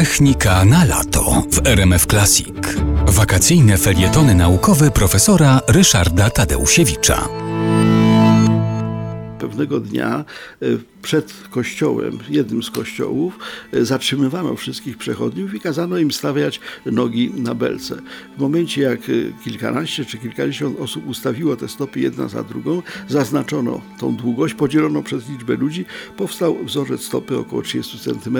Technika na lato w RMF Classic. Wakacyjne felietony naukowe profesora Ryszarda Tadeusiewicza. Pewnego dnia e, przed kościołem, jednym z kościołów, e, zatrzymywano wszystkich przechodniów i kazano im stawiać nogi na belce. W momencie, jak e, kilkanaście czy kilkadziesiąt osób ustawiło te stopy jedna za drugą, zaznaczono tą długość, podzielono przez liczbę ludzi, powstał wzorzec stopy około 30 cm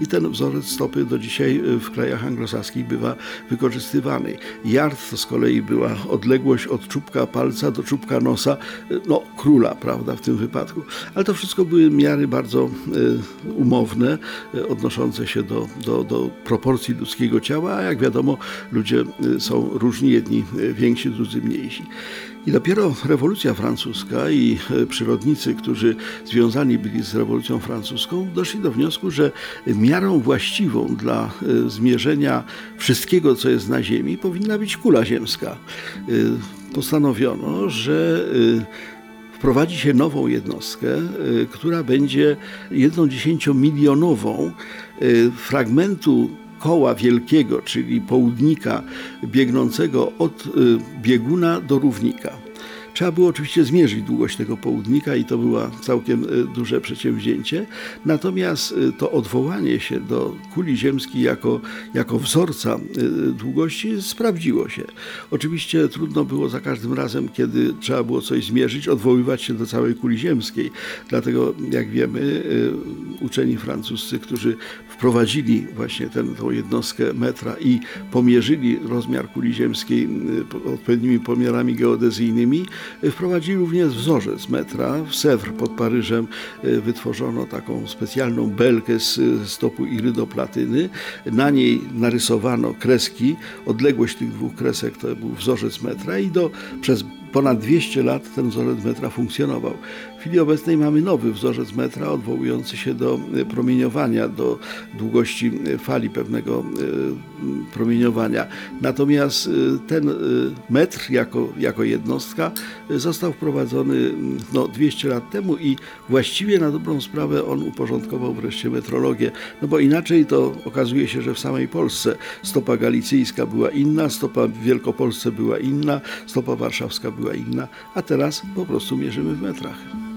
i ten wzorzec stopy do dzisiaj w krajach anglosaskich bywa wykorzystywany. Yard to z kolei była odległość od czubka palca do czubka nosa, no króla, prawda, w tym wypadku. Ale to wszystko były miary bardzo e, umowne, e, odnoszące się do, do, do proporcji ludzkiego ciała, a jak wiadomo, ludzie e, są różni, jedni więksi, drudzy mniejsi. I dopiero rewolucja francuska i przyrodnicy, którzy związani byli z rewolucją francuską, doszli do wniosku, że miarą właściwą dla zmierzenia wszystkiego, co jest na Ziemi, powinna być kula ziemska. Postanowiono, że wprowadzi się nową jednostkę, y, która będzie jedną dziesięciomilionową y, fragmentu koła wielkiego, czyli południka biegnącego od y, bieguna do równika. Trzeba było oczywiście zmierzyć długość tego południka i to było całkiem e, duże przedsięwzięcie. Natomiast e, to odwołanie się do kuli ziemskiej jako, jako wzorca e, długości sprawdziło się. Oczywiście trudno było za każdym razem, kiedy trzeba było coś zmierzyć, odwoływać się do całej kuli ziemskiej. Dlatego, jak wiemy, uczeni francuscy, którzy wprowadzili właśnie tę jednostkę metra i pomierzyli rozmiar kuli ziemskiej odpowiednimi pomiarami geodezyjnymi, Wprowadzili również wzorzec metra. W Sewr pod Paryżem e, wytworzono taką specjalną belkę z stopu irydoplatyny. Na niej narysowano kreski. Odległość tych dwóch kresek to był wzorzec metra i do, przez ponad 200 lat ten wzorzec metra funkcjonował. W chwili obecnej mamy nowy wzorzec metra odwołujący się do e, promieniowania, do długości e, fali pewnego e, promieniowania. Natomiast ten metr jako, jako jednostka został wprowadzony no, 200 lat temu i właściwie na dobrą sprawę on uporządkował wreszcie metrologię, no bo inaczej to okazuje się, że w samej Polsce stopa galicyjska była inna, stopa w Wielkopolsce była inna, stopa warszawska była inna, a teraz po prostu mierzymy w metrach.